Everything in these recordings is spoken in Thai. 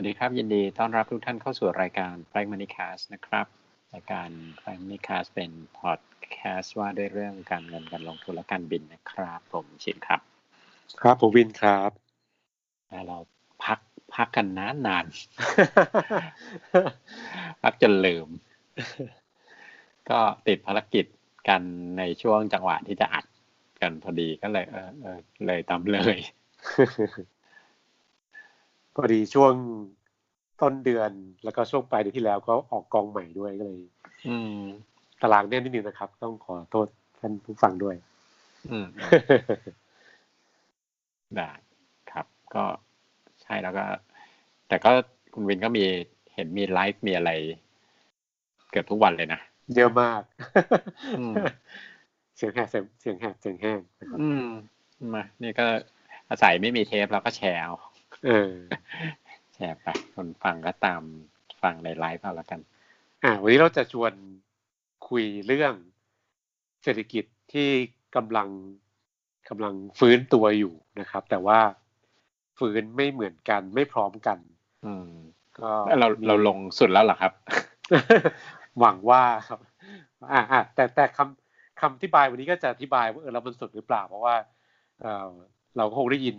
วัสดีครับยินดีต้อนรับทุกท่านเข้าสู่รายการ f r a g m o n y Cast นะครับรายการ f r a g m o n y Cast เป็นพอดแคสต์ว่าด้วยเรื่องการเงินการลงทุนและการบินนะครับ ผมชินครับ ครับผมวินครับแล้วเราพักพักกันนานนานพักจนลืม ก็ติดภารกิจกันในช่วงจังหวะที่จะอัดกันพอดีก็เลย เออเออเลยตามเลย พอดีช่วงต้นเดือนแล้วก็ช่วงปลายเดือนที่แล้วก็ออกกองใหม่ด้วยก็เลย อืม ตารางแน่นนิดนึงนะครับ ต้องขอโทษท่านผู้ฟังด้วย อืม ได้ครับ ก็ใช่แล้วก็ แต่ก็คุณวินก็มีเห็นมีไลฟ์มีอะไร เกือบทุกวันเลยนะเยอะมากอืมเสียงแหบเสียงเสียงแหบเสียงแห้งนะครับอืมมานี่ก็อาศัยไม่มีเทปเราก็แชร์เอา เออแชร์ไปคนฟังก็ตามฟังในไลฟ์เอาแล้วกัน อ่า วันนี้เราจะชวนคุยเรื่องเศรษฐกิจที่กำลังกำลังฟื้นตัวอยู่นะครับ แต่ว่าฟื้นไม่เหมือนกันไม่พร้อมกัน อืม ก็เรามีเราลงสุดแล้วเหรอครับ หวังว่าครับ อ่าอ่าแต่แต่คำคำอธิบายวันนี้ก็จะอธิบายว่าเออเรามันสุดหรือเปล่า เพราะว่า เออเราก็คงได้ยิน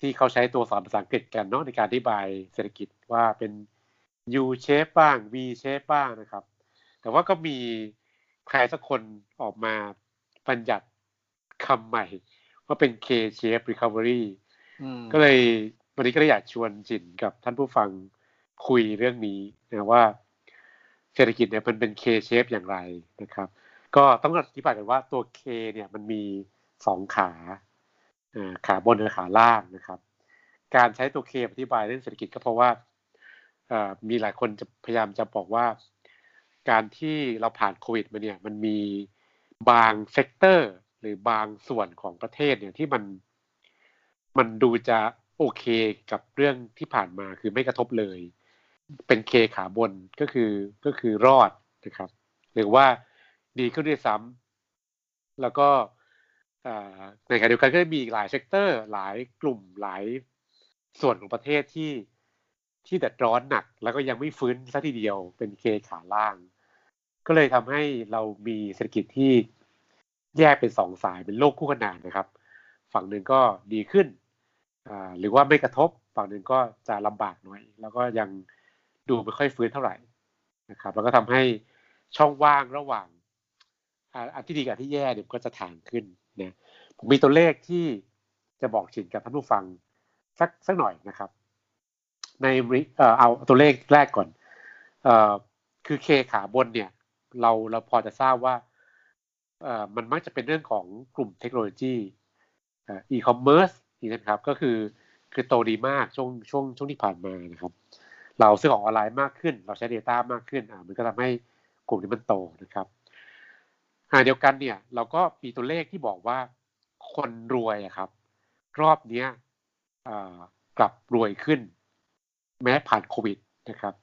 ที่เขาใช้ตัวสอนภาษาอังกฤษกันเนาะในการอธิบายเศรษฐกิจว่าเป็น U shape บ้าง V shape บ้างนะครับ แต่ว่าก็มีใครสักคนออกมาบัญญัติคำใหม่ ว่าเป็น K shape recovery อืมก็เลยวันนี้ก็เลยอยากชวนจินกับท่านผู้ฟังคุยเรื่องนี้นะว่าเศรษฐกิจเนี่ยมันเป็น K shape อย่างไรนะครับ ก็ต้องอธิบายกันว่าตัว K เนี่ยมันมีสองขาอ่า ขาบนกับขาล่างนะครับ การใช้ตัว K อธิบายเรื่องเศรษฐกิจก็เพราะว่ามีหลายคนจะพยายามจะบอกว่า การที่เราผ่านโควิดมาเนี่ยมันมีบาง sector หรือบางส่วนของประเทศเนี่ยที่มันมันดูจะโอเคกับเรื่องที่ผ่านมาคือไม่กระทบเลย เป็น K ขาบนก็คือก็คือรอดนะครับ หรือว่าดีขึ้นด้วยซ้ำแล้วก็ ในขณะเดียวกันก็มีอีกหลาย sector หลายกลุ่มหลายส่วนของประเทศที่ที่เดือดร้อนหนัก แล้วก็ยังไม่ฟื้นซะทีเดียวเป็น K ขาล่าง ก็เลยทำให้เรามีเศรษฐกิจที่แยกเป็นสองสายเป็นโลกคู่ขนานนะครับ ฝั่งหนึ่งก็ดีขึ้นหรือว่าไม่กระทบ ฝั่งหนึ่งก็จะลำบากหน่อย แล้วก็ยังดูไม่ค่อยฟื้นเท่าไหร่นะครับ แล้วก็ทำให้ช่องว่างระหว่างอันที่ดีกับที่แย่เนี่ยก็จะถ่างขึ้น นะผมมีตัวเลขที่จะบอกชินกับท่านผู้ฟังสักสักหน่อยนะครับ ในเอ่อเอาตัวเลขแรกก่อนเอ่อคือเคขาบนเนี่ย เราเราพอจะทราบว่าเอ่อมันมักจะเป็นเรื่องของกลุ่มเทคโนโลยีเอ่ออีคอมเมิร์ซนี่นะครับ ก็คือคือโตดีมากช่วงช่วงช่วงที่ผ่านมานะครับ เราซื้อของออนไลน์มากขึ้น เราใช้ Data มากขึ้นอ่ามันก็ทำให้กลุ่มนี้มันโตนะครับ ขณะเดียวกันเนี่ยเราก็มีตัวเลขที่บอกว่าคนรวยครับ รอบนี้กลับรวยขึ้น แม้ผ่านโควิดนะครับ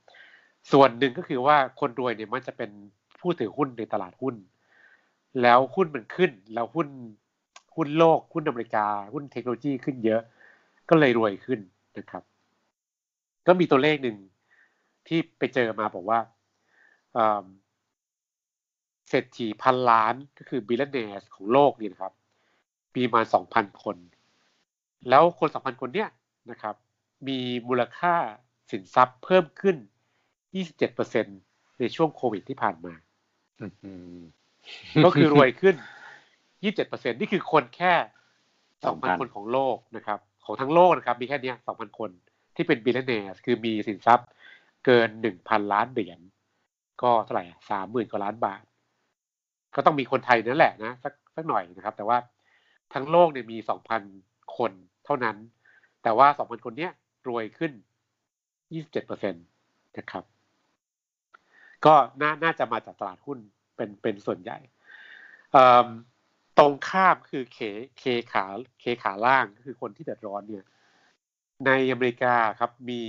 ส่วนหนึ่งก็คือว่าคนรวยเนี่ยมันจะเป็นผู้ถือหุ้นในตลาดหุ้น แล้วหุ้นมันขึ้น แล้วหุ้นหุ้นโลกหุ้นอเมริกา หุ้นเทคโนโลยีขึ้นเยอะ ก็เลยรวยขึ้นนะครับ ก็มีตัวเลขหนึ่งที่ไปเจอมาบอกว่า เอิ่มเศรษฐีพันล้านก็คือบิลเลนเนสของโลกนี่นะครับ มีประมาสองพันคน แล้วคนสองพันคนเนี้ยนะครับ มีมูลค่าสินทรัพย์เพิ่มขึ้น 27%ในช่วงโควิดที่ผ่านมาอืมก็คือรวยขึ้น 27%นี่คือคนแค่2,000 2,000 คนของโลกนะครับ ของทั้งโลกนะครับ มีแค่เนี้ย2,000 คนที่เป็นบิลเลนเนสคือมีสินทรัพย์เกิน 1,000 ล้านเหรียญก็เท่าไหร่สามหมื่นกว่าล้านบาท ก็ต้องมีคนไทยนั่นแหละนะสักสักหน่อยนะครับ แต่ว่าทั้งโลกเนี่ยมี 2,000 คนเท่านั้น แต่ว่า 2,000 คนเนี้ยรวยขึ้น 27%นะครับ ก็น่าน่าจะมาจากตลาดหุ้นเป็นเป็นส่วนใหญ่ ตรงข้ามคือเคเคขาเคขาล่างคือคนที่เดือดร้อนเนี่ย ในอเมริกาครับมี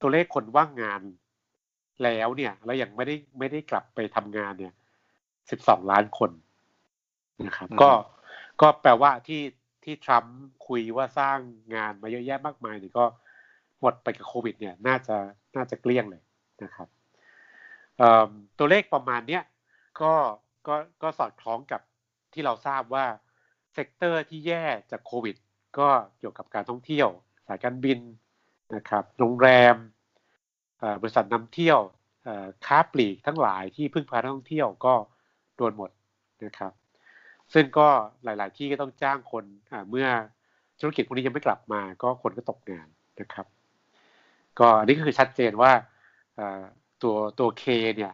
ตัวเลขคนว่างงานแล้วเนี่ย แล้วยังไม่ได้ไม่ได้กลับไปทำงานเนี่ย สิบสองล้านคนนะครับอืมก็ก็แปลว่าที่ที่ทรัมป์คุยว่าสร้างงานมาเยอะแยะมากมายเนี่ยก็หมดไปกับโควิด เนี่ย น่าจะน่าจะเกลี้ยงเลยนะครับตัวเลขประมาณเนี้ยก็ก็ก็สอดคล้องกับที่เราทราบว่า sector ที่แย่จากโควิด ก็เกี่ยวกับการท่องเที่ยว สายการบินนะครับ โรงแรมบริษัทนำเที่ยวค้าปลีกทั้งหลายที่พึ่งพาท่องเที่ยวก็ โดนหมดนะครับ ซึ่งก็หลาย ๆ ที่ก็ต้องจ้างคนเมื่อธุรกิจพวกนี้ยังไม่กลับมา ก็คนก็ตกงานนะครับ ก็อันนี้ก็คือชัดเจนว่าตัวตัวเคเนี่ย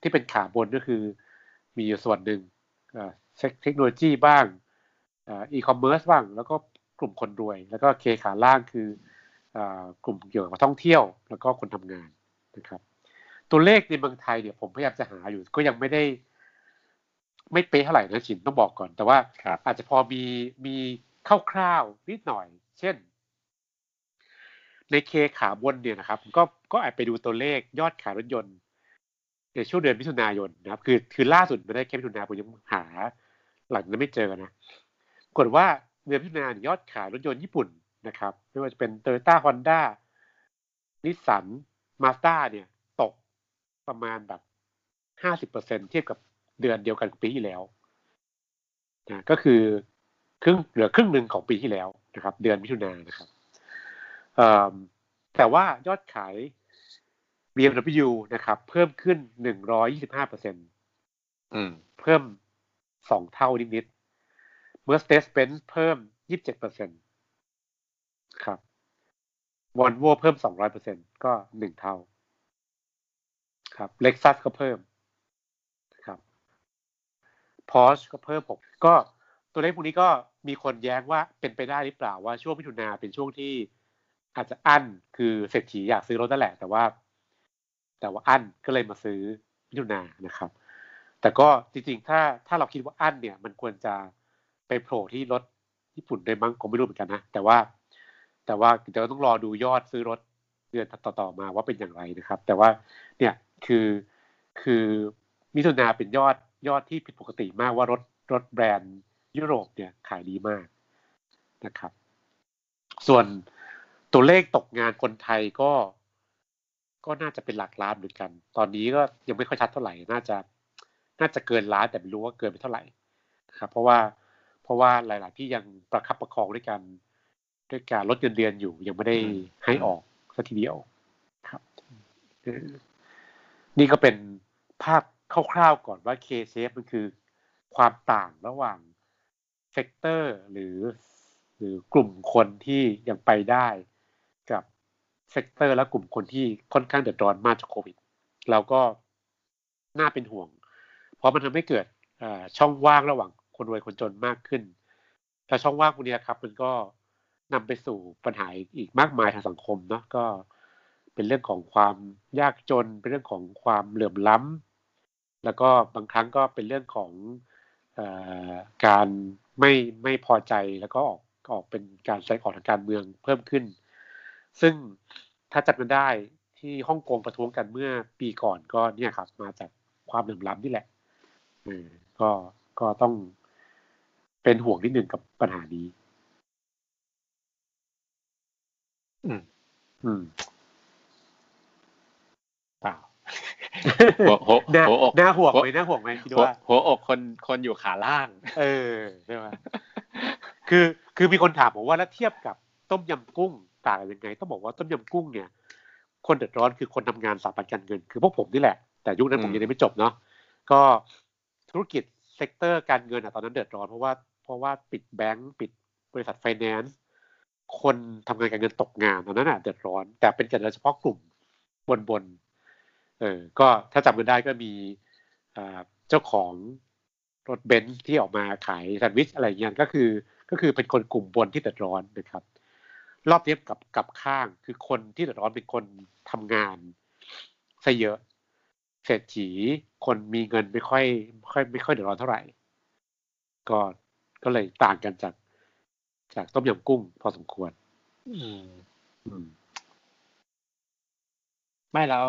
ที่เป็นขาบนก็คือมีอยู่ส่วนหนึ่งเทคโนโลยีบ้างอีคอมเมิร์ซบ้าง แล้วก็กลุ่มคนรวย แล้วก็เคขาล่างคือกลุ่มเกี่ยวกับท่องเที่ยว แล้วก็คนทำงานนะครับ ตัวเลขในเมืองไทยเนี่ยผมพยายามจะหาอยู่ก็ยังไม่ได้ ไม่เป๊ะเท่าไหร่นะชินต้องบอกก่อน แต่ว่าอาจจะพอมีมีคร่าวๆนิดหน่อย เช่น ในเคขาบนเนี่ยนะครับ ก็ก็อาจไปดูตัวเลขยอดขายรถยนต์ในช่วงเดือนมิถุนายนนะครับ คือคือล่าสุดไม่ได้แค่มิถุนายนผมยังหา หลังนั้นไม่เจอนะกดว่าเดือนมิถุนายนยอดขายรถยนต์ญี่ปุ่นนะครับ ไม่ว่าจะเป็นโตโยต้าฮอนด้านิสสันมาสด้าเนี่ย ตกประมาณแบบห้าสิบเปอร์เซ็นเทียบกับ เดือนเดียวกันปีที่แล้วนะก็คือครึ่งเหลือครึ่งหนึ่งของปีที่แล้วนะครับ เดือนมิถุนายนนะครับแต่ว่ายอดขาย BMW นะครับ เพิ่มขึ้นหนึ่งร้อยยี่สิบห้าเปอร์เซ็นต์เพิ่มสองเท่านิดๆ Mercedes-Benz เพิ่มยี่สิบเจ็ดเปอร์เซ็นต์ครับ Volvo เพิ่มสองร้อยเปอร์เซ็นต์ก็หนึ่งเท่า ครับ Lexus ก็เพิ่มครับ Porsche ก็เพิ่มผมก็ตัวเลขพวกนี้ก็มีคนแย้งว่าเป็นไปได้หรือเปล่าว่าช่วงมิถุนาเป็นช่วงที่อาจจะอั้นคือเศรษฐีอยากซื้อรถนั่นแหละ แต่ว่า แต่ว่าอั้นก็เลยมาซื้อมิถุนานะครับ แต่ก็จริงๆ ถ้าถ้าเราคิดว่าอั้นเนี่ย มันควรจะไปโผล่ที่รถญี่ปุ่นได้มั้งผมไม่รู้เหมือนกันนะแต่ว่า แต่ว่าเดี๋ยวต้องรอดูยอดซื้อรถเดือนต่อๆมาว่าเป็นอย่างไรนะครับ แต่ว่าเนี่ยคือคือมิถุนาเป็นยอด ยอดที่ผิดปกติมากว่ารถรถแบรนด์ยุโรปเนี่ยขายดีมากนะครับ ส่วนตัวเลขตกงานคนไทยก็ ก็น่าจะเป็นหลักล้านเหมือนกัน ตอนนี้ก็ยังไม่ค่อยชัดเท่าไหร่ น่าจะ น่าจะเกินล้านแต่ไม่รู้ว่าเกินไปเท่าไหร่ครับ เพราะว่า เพราะว่าหลาย ๆ ที่ยังประคับประคองด้วยกันด้วยการลดเงินเดือนอยู่ยังไม่ได้ให้ออกสักทีเดียวครับ นี่ก็เป็นภาพ คร่าวๆก่อนว่า K-shape มันคือความต่างระหว่างsector หรือหรือกลุ่มคนที่ยังไปได้กับ sector และกลุ่มคนที่ค่อนข้างเดือดร้อนมากจากโควิดแล้วก็น่าเป็นห่วง เพราะมันทำให้เกิดช่องว่างระหว่างคนรวยคนจนมากขึ้นแต่ช่องว่างพวกนี้ครับ มันก็นำไปสู่ปัญหาอีกมากมายทางสังคมเนาะก็เป็นเรื่องของความยากจน เป็นเรื่องของความเหลื่อมล้ำ แล้วก็บางครั้งก็เป็นเรื่องของการไม่ไม่พอใจแล้วก็ออกออกเป็นการแสดงออกทางการเมืองเพิ่มขึ้น ซึ่งถ้าจัดกันได้ที่ฮ่องกงประท้วงกันเมื่อปีก่อนก็เนี่ยครับ มาจากความเหลื่อมล้ำนี่แหละเออก็ก็ต้องเป็นห่วงนิดหนึ่งกับปัญหานี้ อืม อืมเปล่า หัวหัวหัวอกหน้าห่วงไหมหน้าห่วงไหมคิดว่าหัวอกคนคนอยู่ขาล่าง เออใช่ไหมคือคือมีคนถามผมว่าแล้วเทียบกับต้มยำกุ้งต่างกันยังไง ต้องบอกว่าต้มยำกุ้งเนี่ย คนเดือดร้อนคือคนทำงานสถาบันการเงิน คือพวกผมนี่แหละ แต่ยุคนั้นผมยังไม่จบเนาะก็ธุรกิจ sector การเงินอะตอนนั้นเดือดร้อนเพราะว่าเพราะว่าปิดแบงก์ปิดบริษัทไฟแนนซ์คนทำงานการเงินตกงานตอนนั้นอะเดือดร้อน แต่เป็นการเฉพาะกลุ่มบนบน เออก็ถ้าจำกันได้ก็มีเจ้าของรถเบนซ์ที่ออกมาขายแซนด์วิชอะไรเงี้ยก็คือก็คือเป็นคนกลุ่มบนที่เดือดร้อนนะครับ รอบนี้กับกับข้างคือคนที่เดือดร้อนเป็นคนทำงานซะเยอะ เศรษฐีคนมีเงินไม่ค่อยไม่ค่อยไม่ค่อยเดือดร้อนเท่าไหร่ ก็ก็เลยต่างกันจากจากต้มยำกุ้งพอสมควร อืม อืม ไม่แล้ว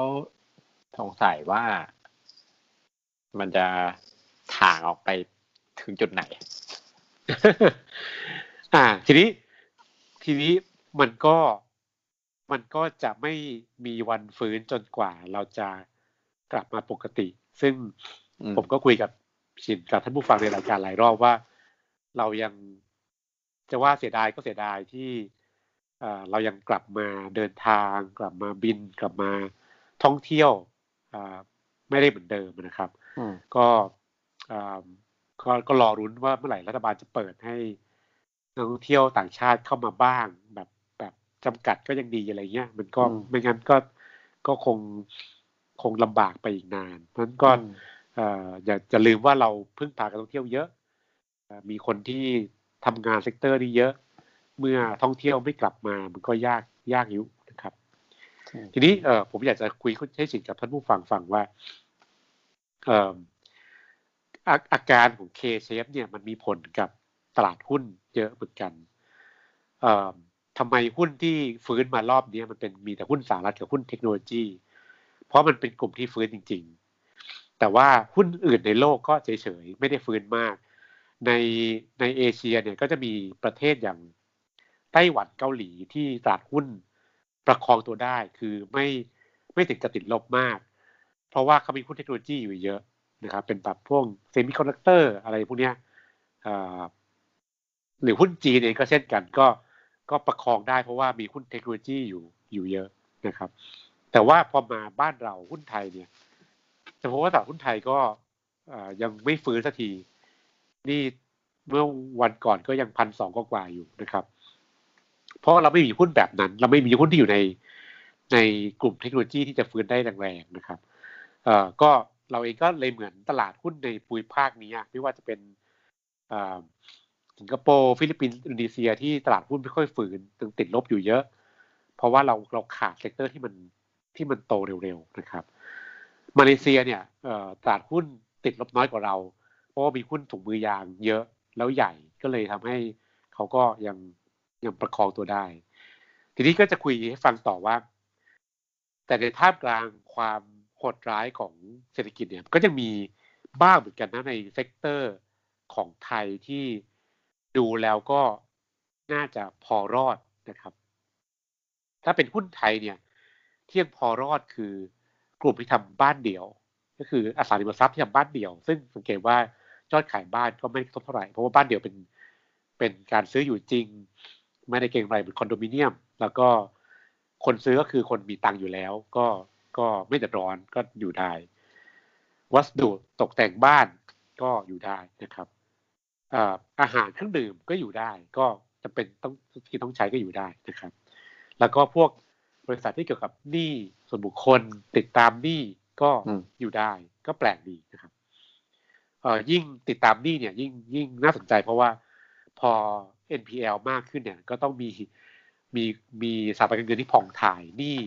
สงสัยว่ามันจะถ่างออกไปถึงจุดไหน อ่า ทีนี้ ทีนี้มันก็มันก็จะไม่มีวันฟื้นจนกว่าเราจะกลับมาปกติ ซึ่งอืมผมก็คุยกับชินกับท่านผู้ฟังในรายการหลายรอบว่า เรายังจะว่าเสียดายก็เสียดายที่เอ่อเรายังกลับมาเดินทาง กลับมาบิน กลับมาท่องเที่ยวอ่า ไม่ได้เหมือนเดิมนะครับอืมก็อ่าก็ก็รอรุ้นว่าเมื่อไหร่รัฐบาลจะเปิดให้นักท่องเที่ยวต่างชาติเข้ามาบ้าง แบบแบบจำกัดก็ยังดีอะไรเงี้ยมันก็อืมไม่งั้นก็ก็คงคงลำบากไปอีกนานเพราะฉะนั้นก็อืมเอ่ออย่าจะลืมว่าเราพึ่งพาการท่องเที่ยวเยอะเอ่อมีคนที่ทำงาน sector นี้เยอะ เมื่อท่องเที่ยวไม่กลับมา มันก็ยากยากอยู่นะครับ ทีนี้เออผมอยากจะคุยให้สิทธิ์กับท่านผู้ฟังฟังว่าเอออาอาการของ K shape เนี่ยมันมีผลกับตลาดหุ้นเยอะเหมือนกันเอ่อทำไมหุ้นที่ฟื้นมารอบนี้มันเป็นมีแต่หุ้นสหรัฐกับหุ้นเทคโนโลยี เพราะมันเป็นกลุ่มที่ฟื้นจริง ๆ แต่ว่าหุ้นอื่นในโลกก็เฉยๆไม่ได้ฟื้นมาก ในในเอเชียเนี่ยก็จะมีประเทศอย่างไต้หวันเกาหลีที่ตลาดหุ้น ประคองตัวได้คือไม่ไม่ถึงกับติดลบมาก เพราะว่าเขามีหุ้นเทคโนโลยีอยู่เยอะนะครับเป็นแบบพวก semiconductor อะไรพวกเนี้ยหรือหุ้นจีนเองก็เช่นกันก็ก็ประคองได้เพราะว่ามีหุ้นเทคโนโลยีอยู่อยู่เยอะนะครับ แต่ว่าพอมาบ้านเราหุ้นไทยเนี่ยจะพบว่าตลาดหุ้นไทยก็ยังไม่ฟื้นสักที นี่เมื่อวันก่อนก็ยังพันสองกว่าอยู่นะครับ เพราะเราไม่มีหุ้นแบบนั้น เราไม่มีหุ้นที่อยู่ในในกลุ่มเทคโนโลยีที่จะฟื้นได้แรงๆนะครับเอ่อก็เราเองก็เลยเหมือนตลาดหุ้นในภูมิภาคนี้ไม่ว่าจะเป็นอ่าสิงคโปร์ฟิลิปปินส์อินโดนีเซียที่ตลาดหุ้นไม่ค่อยฟื้นยังติดลบอยู่เยอะ เพราะว่าเราเราขาด sector ที่มันที่มันโตเร็วๆนะครับ มาเลเซียเนี่ยเอ่อตลาดหุ้นติดลบน้อยกว่าเรา เพราะว่ามีหุ้นถุงมือยางเยอะแล้วใหญ่ก็เลยทำให้เขาก็ยัง ยังประคองตัวได้ ทีนี้ก็จะคุยให้ฟังต่อว่า แต่ในท่ามกลางความโหดร้ายของเศรษฐกิจเนี่ยก็ยังมีบ้างเหมือนกันนะใน sector ของไทยที่ดูแล้วก็น่าจะพอรอดนะครับ ถ้าเป็นหุ้นไทยเนี่ยที่ยังพอรอดคือกลุ่มที่ทำบ้านเดี่ยว ก็คืออสังหาริมทรัพย์ที่ทำบ้านเดี่ยว ซึ่งสังเกตว่ายอดขายบ้านก็ไม่กระทบเท่าไหร่เพราะว่าบ้านเดี่ยวเป็นเป็นการซื้ออยู่จริง ไม่ได้เก็งกำไรเหมือนคอนโดมิเนียม แล้วก็คนซื้อก็คือคนมีตังค์อยู่แล้ว ก็ก็ไม่เดือดร้อนก็อยู่ได้ วัสดุตกแต่งบ้านก็อยู่ได้นะครับอาหารเครื่องดื่มก็อยู่ได้ ก็จะเป็นต้องที่ต้องใช้ก็อยู่ได้นะครับ แล้วก็พวกบริษัทที่เกี่ยวกับหนี้ส่วนบุคคลติดตามหนี้ก็อืมอยู่ได้ ก็แปลกดีนะครับเอ่อยิ่งติดตามหนี้เนี่ย ยิ่งยิ่งน่าสนใจเพราะว่าพอ NPL มากขึ้นเนี่ย ก็ต้องมีมีมีสถาบันการเงินที่ผ่องถ่ายหนี้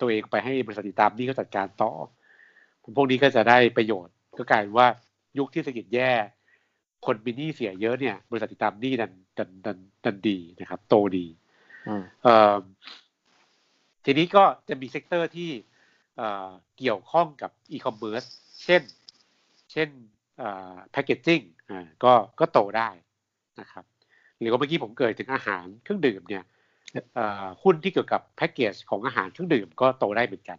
ตัวเองไปให้บริษัทติดตามหนี้เขาจัดการต่อพวกนี้ก็จะได้ประโยชน์ ก็กลายเป็นว่ายุคที่เศรษฐกิจแย่ คนมีหนี้เสียเยอะเนี่ย บริษัทติดตามหนี้ดันดันดันดันดีนะครับ โตดีอืมเอ่อทีนี้ก็จะมี sector ที่เอ่อเกี่ยวข้องกับอีคอมเมิร์ซเช่น เช่นแพคเกจจิ้งอ่าก็ก็โตได้นะครับ หรือว่าเมื่อกี้ผมเกิดถึงอาหารเครื่องดื่มเนี่ยหุ้นที่เกี่ยวกับแพ็กเกจของอาหารเครื่องดื่มก็โตได้เหมือนกัน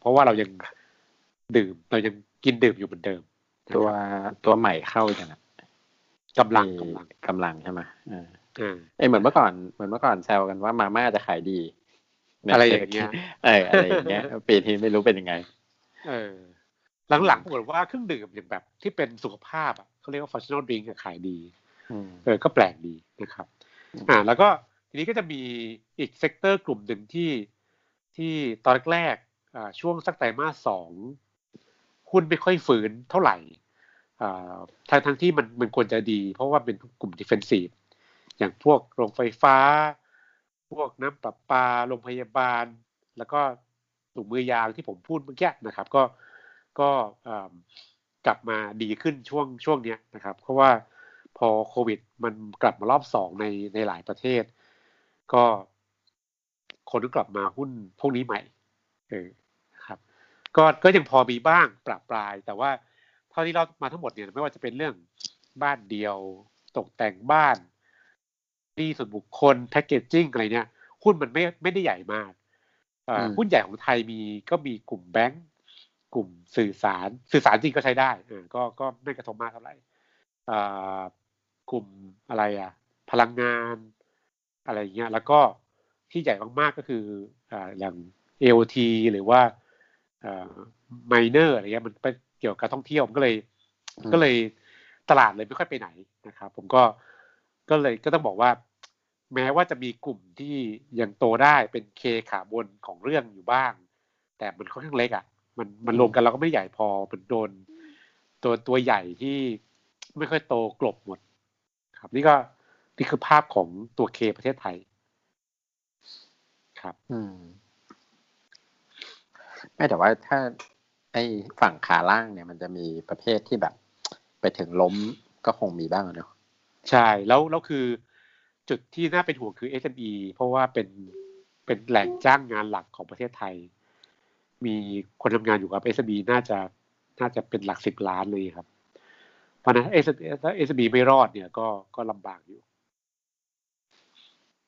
เพราะว่าเรายังดื่มเรายังกินดื่มอยู่เหมือนเดิม ตัวตัวใหม่เข้าจังกำลังกำลังกำลังใช่ไหมเอออ่าเอ้ยเหมือนเมื่อก่อนเหมือนเมื่อก่อนแซวกันว่ามาม่าจะขายดี อะไรอย่างเงี้ยเอออะไรอย่างเงี้ยปีที่ไม่รู้เป็นยังไง เออ หลังๆปรากฏว่าเครื่องดื่มอย่างแบบที่เป็นสุขภาพอะเขาเรียกว่า functional drink ขายดี เออก็แปลกดีนะครับ อ่า แล้วก็ทีนี้ก็จะมีอีก sector กลุ่มหนึ่งที่ที่ตอนแรกๆอ่าช่วงสักไตรมาสสองหุ้นไม่ค่อยฟื้นเท่าไหร่อ่าทั้งทั้งที่มันมันควรจะดี เพราะว่าเป็นกลุ่ม defensive อย่างพวกโรงไฟฟ้า พวกน้ำประปาโรงพยาบาล แล้วก็ถุงมือยางที่ผมพูดเมื่อกี้นะครับ ก็ก็อ่ากลับมาดีขึ้นช่วงช่วงเนี้ยนะครับ เพราะว่า พอโควิด มันกลับมารอบสองในในหลายประเทศ ก็คนก็กลับมาหุ้นพวกนี้ใหม่เออครับก็ก็ยังพอมีบ้างปรับปลาย แต่ว่าเท่าที่เรามาทั้งหมดเนี่ยไม่ว่าจะเป็นเรื่องบ้านเดียวตกแต่งบ้านหนี้ส่วนบุคคลแพคเกจจิ้งอะไรเนี่ยหุ้นมันไม่ไม่ได้ใหญ่มากเอ่ออมหุ้นใหญ่ของไทยมีก็มีกลุ่มแบงก์กลุ่มสื่อสาร สื่อสารจริงก็ใช้ได้เออก็ก็ไม่กระทบมากเท่าไหร่เอ่อ กลุ่มอะไรอะพลังงานอะไรอย่างเงี้ยแล้วก็ที่ใหญ่มากๆก็คืออ่าอย่าง AOT หรือว่าเอ่อ miner อะไรเงี้ยมันเป็นเกี่ยวกับการท่องเที่ยวมันก็เลยอืมก็เลยตลาดเลยไม่ค่อยไปไหนนะครับ ผมก็ก็เลยก็ต้องบอกว่า แม้ว่าจะมีกลุ่มที่ยังโตได้เป็นเคขาบนของเรื่องอยู่บ้าง แต่มันค่อนข้างเล็กอะ มันมันรวมกันเราก็ไม่ใหญ่พอมันโดนตัวตัวใหญ่ที่ไม่ค่อยโตกลบหมด ครับ นี่ก็นี่คือภาพของตัวเคประเทศไทย ครับ อืมไม่แต่ว่าถ้า ไอ้ฝั่งขาล่างเนี่ย มันจะมีประเภทที่แบบ ไปถึงล้มก็คงมีบ้างอะเนาะใช่แล้วแล้วคือ จุดที่น่าเป็นห่วงคือ SME เพราะว่าเป็นเป็นแหล่งจ้างงานหลักของประเทศไทย มีคนทำงานอยู่กับ SME น่าจะน่าจะเป็นหลักสิบล้านเลยครับเพ ราะฉะนั้น SME ถ้า SME ไม่รอดเนี่ยก็ก็ลำบากอยู่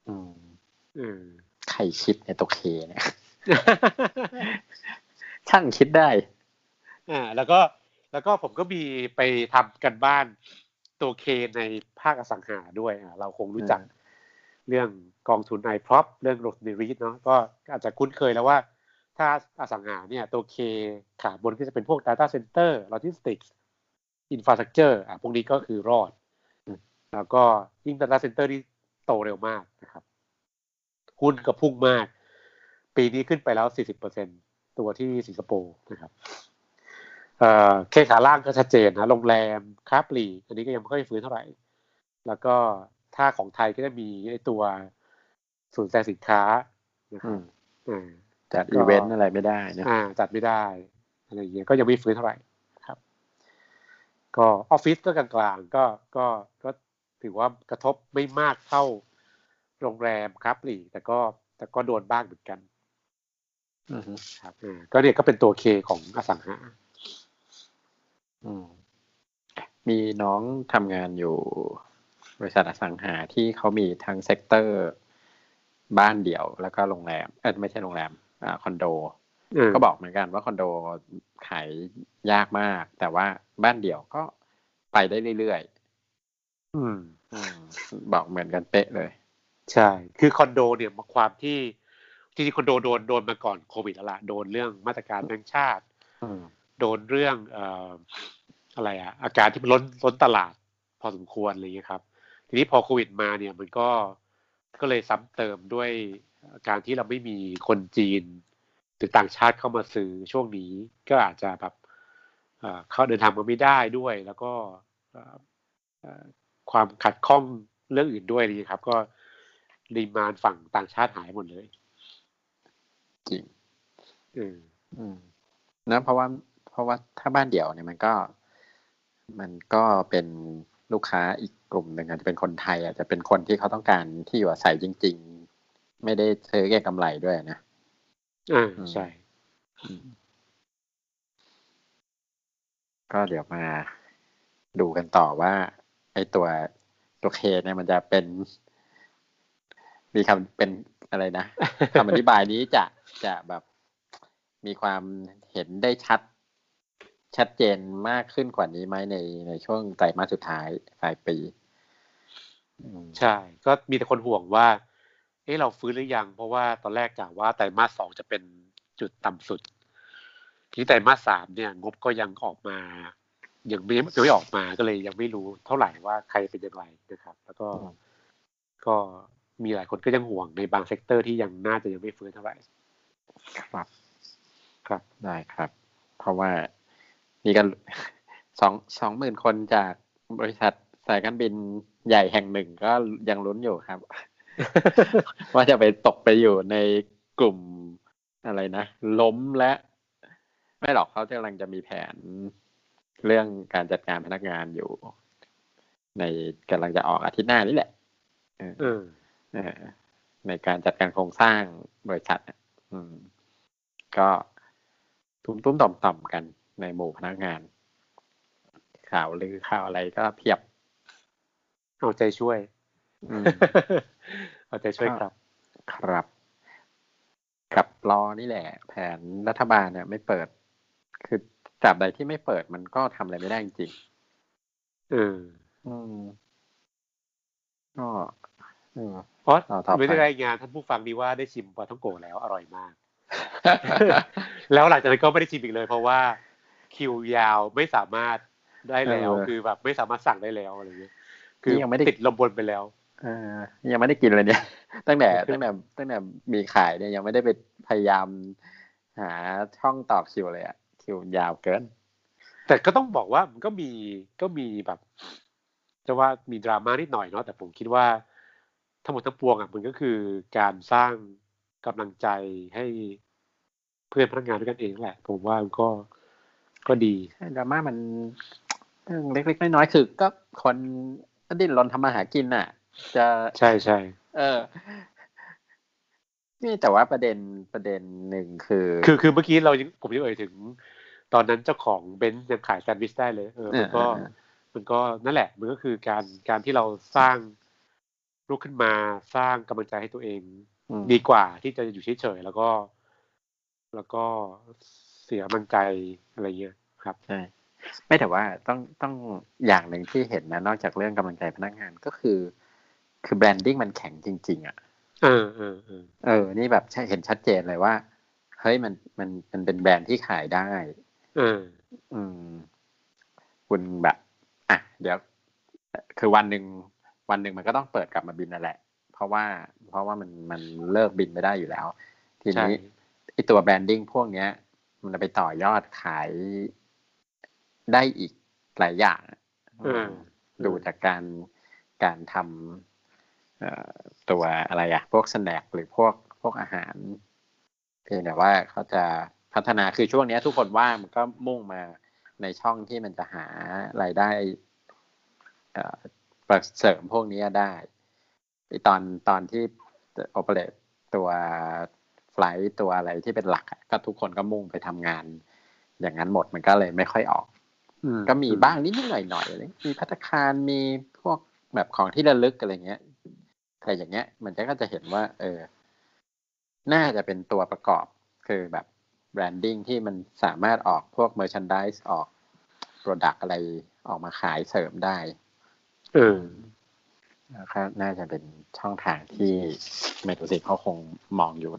อืมเออใครคิดในตัว K เนี่ยช่างคิดได้อ่าแล้วก็แล้วก็ผมก็มีไปทำการบ้านตัว K ในภาคอสังหาด้วยอ่าเราคงรู้จักอืมเรื่องกองทุนไอพร็อพเรื่องโรสเนรีเนาะก็อาจจะคุ้นเคยแล้วว่า ถ้าอสังหาเนี่ยตัว K ขาบนก็จะเป็นพวก Data Center Logistics Infrastructure อะพวกนี้ก็คือรอดอืมแล้วก็ยิ่ง Data Center ที่โตเร็วมากนะครับ หุ้นก็พุ่งมาก ปีนี้ขึ้นไปแล้ว 40%ตัวที่สิงคโปร์นะครับเอ่อเคขาล่างก็ชัดเจนนะโรงแรมค้าปลีกอันนี้ก็ยังไม่ค่อยฟื้นเท่าไหร่ แล้วก็ถ้าของไทยก็จะมีไอ้ตัวศูนย์แสดงสินค้านะคอืรับมอ่าจัดอีเวนต์อะไรไม่ได้นะอ่าจัดไม่ได้อะไรอย่างเงี้ยก็ยังไม่ฟื้นเท่าไหร่ครับ ก็ออฟฟิศก็กลางๆก็ก็ก็ถือว่ากระทบไม่มากเท่าโรงแรมค้าปลีกแต่ก็แต่ก็โดนบ้างเหมือนกันอืมครับอ่าก็เนี่ยก็เป็นตัว K ของอสังหาอืมมีน้องทำงานอยู่ บริษัทอสังหาที่เขามีทั้ง sector บ้านเดี่ยว แล้วก็โรงแรม เออไม่ใช่โรงแรม อ่าคอนโด ก็บอกเหมือนกันว่าคอนโดขายยากมาก แต่ว่าบ้านเดี่ยวก็ไปได้เรื่อยอืมๆอืมบอกเหมือนกันเป๊ะเลย ใช่ คือคอนโดเนี่ยมาความที่จริงๆคอนโดโดนโดนมาก่อนโควิดแล้วล่ะโดนเรื่องมาตรการแบงก์ชาติอืมโดนเรื่องเอ่ออะไรอะอาการที่มันล้นล้นตลาด พอสมควรอะไรอย่างเงี้ยครับ ทีนี้พอโควิดมาเนี่ยมันก็ก็เลยซ้ำเติมด้วยการที่เราไม่มีคนจีน หรือต่างชาติเข้ามาซื้อช่วงนี้ก็อาจจะแบบเอ่อเข้าเดินทางมาไม่ได้ด้วย แล้วก็เอ่อเอ่อความขัดข้องเรื่องอื่นด้วยนี่ครับ ก็ดีมานฝั่งต่างชาติหายหมดเลย จริงเอออืมนะเพราะว่า เพราะว่าถ้าบ้านเดี่ยวเนี่ยมันก็ มันก็เป็นลูกค้าอีกกลุ่มหนึ่งอาจจะเป็นคนไทย อาจจะเป็นคนที่เขาต้องการที่อยู่อาศัยจริง ๆ ไม่ได้ซื้อเก็งกำไรด้วยนะ อ่าอืมใช่อืมก็เดี๋ยวมาดูกันต่อว่า ไอ้ตัวตัวเคเนี่ยมันจะเป็น มีคำเป็นอะไรนะคำอธิบายนี้จะจะแบบมีความเห็นได้ชัด ชัดเจนมากขึ้นกว่านี้ไหมในในช่วงไตรมาสสุดท้ายปลายปีอืมใช่ ก็มีแต่คนห่วงว่าเอ๊ะเราฟื้นหรือยัง เพราะว่าตอนแรกกะว่าไตรมาสสองจะเป็นจุดต่ำสุด ทีนี้ไตรมาสสามเนี่ยงบก็ยังออกมา ยังไม่ยังไม่ออกมาก็เลยยังไม่รู้เท่าไหร่ว่าใครเป็นอย่างไรนะครับ แล้วก็อืมก็มีหลายคนก็ยังห่วงในบาง sector ที่ยังน่าจะยังไม่ฟื้นเท่าไหร่ครับ ครับได้ครับ เพราะว่านี่ก็สองสองหมื่นคนจากบริษัทสายการบินใหญ่แห่งหนึ่งก็ยังลุ้นอยู่ครับ ว่าจะไปตกไปอยู่ในกลุ่มอะไรนะ ล้มและ ไม่หรอกเขากำลังจะมีแผนเรื่องการจัดการพนักงานอยู่ ในกำลังจะออกอาทิตย์หน้านี่แหละเออเออเออในการจัดการโครงสร้างบริษัทอะอืมก็ตุ้มตุ้มต่อมต่อมๆกันในหมู่พนักงาน ข่าวลือข่าวอะไรก็เพียบ เอาใจช่วยอืม เอาใจช่วยครับ ครับ กับรอนี่แหละ แผนรัฐบาลเนี่ยไม่เปิด คือตราบใดที่ไม่เปิดมันก็ทำอะไรไม่ได้จริงเออๆอืมก็เออเพราะต่อต่อไปไม่ได้รายงานท่านผู้ฟังดีว่าได้ชิมปลาท่องโกะแล้วอร่อยมาก แล้วหลังจากนั้นก็ไม่ได้ชิมอีกเลย เพราะว่าคิวยาวไม่สามารถได้แล้วเออคือแบบไม่สามารถสั่งได้แล้วอะไรเงี้ยคือนี่ยังไม่ได้ติดลมบนไปแล้ว เออยังไม่ได้กินเลยเนี่ย ตั้งแต่ตั้งแต่ตั้งแต่มีขายเนี่ยยังไม่ได้ไปพยายามหาช่องต่อคิวเลยอะคิวยาวเกิน แต่ก็ต้องบอกว่ามันก็มีก็มีแบบจะว่ามีดราม่านิดหน่อยเนาะแต่ผมคิดว่า ทั้งหมดทั้งปวงอะมันก็คือการสร้างกำลังใจให้เพื่อนพนักงานด้วยกันเองแหละ ผมว่ามันก็ก็ดีดราม่ามันเรื่องเล็กๆน้อยๆคือก็คนดิ้นรนทำมาหากินน่ะ จะใช่ใช่เออนี่แต่ว่าประเด็นประเด็นหนึ่งคือ คือคือเมื่อกี้เรายังผมยังเอ่ยถึง ตอนนั้นเจ้าของเบนซ์ยังขายแซนด์วิชได้เลย เออมันก็เออเออมันก็นั่นแหละ มันก็คือการการที่เราสร้างลุกขึ้นมาสร้างกำลังใจให้ตัวเองอืมดีกว่าที่จะอยู่เฉยๆแล้วก็ แล้วก็เสียกำลังใจอะไรเงี้ยครับใช่ไม่แต่ว่าต้องต้องอย่างหนึ่งที่เห็นนะ นอกจากเรื่องกำลังใจพนักงานก็คือ คือ branding มันแข็งจริง ๆ อะเออเออเออเออนี่แบบใช่เห็นชัดเจนเลยว่า เฮ้ยมันมันมันเป็นแบรนด์ที่ขายได้ เออ อืม คุณแบบ อะ เดี๋ยว คือวันหนึ่งวันหนึ่งมันก็ต้องเปิดกลับมาบินนั่นแหละ เพราะว่า เพราะว่ามันมันเลิกบินไม่ได้อยู่แล้ว ทีใช่นี้ไอตัว branding พวกเนี้ย มันจะไปต่อยอดขายได้อีกหลายอย่างเออดูจากการการทำเอ่อ ตัวอะไรอะพวกสแน็คหรือพวกพวกอาหารเพียงแต่ว่าเขาจะพัฒนาคือช่วงเนี้ยทุกคนว่างมันก็มุ่งมาในช่องที่มันจะหารายได้เอ่อเสริมพวกนี้ได้ไอตอนตอนที่โอเปเรตตัวไฟล์ตัวอะไรที่เป็นหลักอะก็ทุกคนก็มุ่งไปทำงาน อย่างนั้นหมดมันก็เลยไม่ค่อยออกอืมก็มีบ้างนิดนิดหน่อยหน่อยๆอะไรมีพัตตาคารมีพวกแบบของที่ระลึกอะไรเงี้ย แต่อย่างเงี้ย มันจะก็จะเห็นว่า เออ น่าจะเป็นตัวประกอบ คือแบบ branding ที่มันสามารถออกพวก merchandise ออก product อะไรออกมาขายเสริมได้ เออแล้วก็น่าจะเป็นช่องทางที่เมทูสิกเขาคงมองอยู่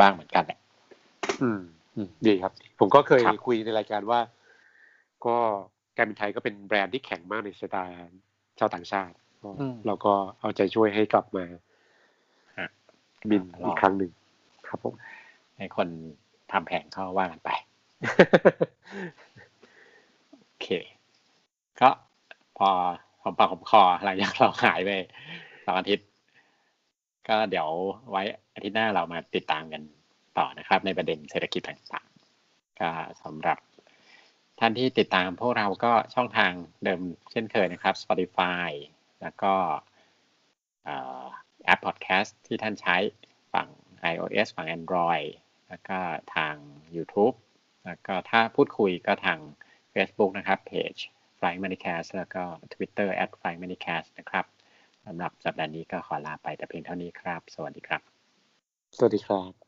บ้างเหมือนกันแหละอืมอืมดีครับ ผมก็เคยครับคุยในรายการว่า ก็การบินไทยก็เป็นแบรนด์ที่แข็งมากในสไตล์ชาวต่างชาติก็ เราก็เอาใจช่วยให้กลับมาฮะบินลอีองกครั้งหนึ่งครับผมให้คนทำแผงเข้าว่ากันไปโอเค ก็พอหอมปากหอมคอหลังจากเราหายไปสองอาทิตย์ ก็เดี๋ยวไว้อาทิตย์หน้าเรามาติดตามกันต่อนะครับ ในประเด็นเศรษฐกิจต่างๆ ก็สำหรับท่านที่ติดตามพวกเราก็ช่องทางเดิมเช่นเคยนะครับ Spotify แล้วก็ แอปพอดแคสต์ที่ท่านใช้ฝั่ง iOS ฝั่ง Android แล้วก็ทาง YouTube แล้วก็ถ้าพูดคุยก็ทาง Facebook นะครับเพจ Flying Manicast แล้วก็ Twitter at Flying Manicast นะครับสำหรับสัปดาห์นี้ก็ขอลาไปแต่เพียงเท่านี้ครับ สวัสดีครับ สวัสดีครับ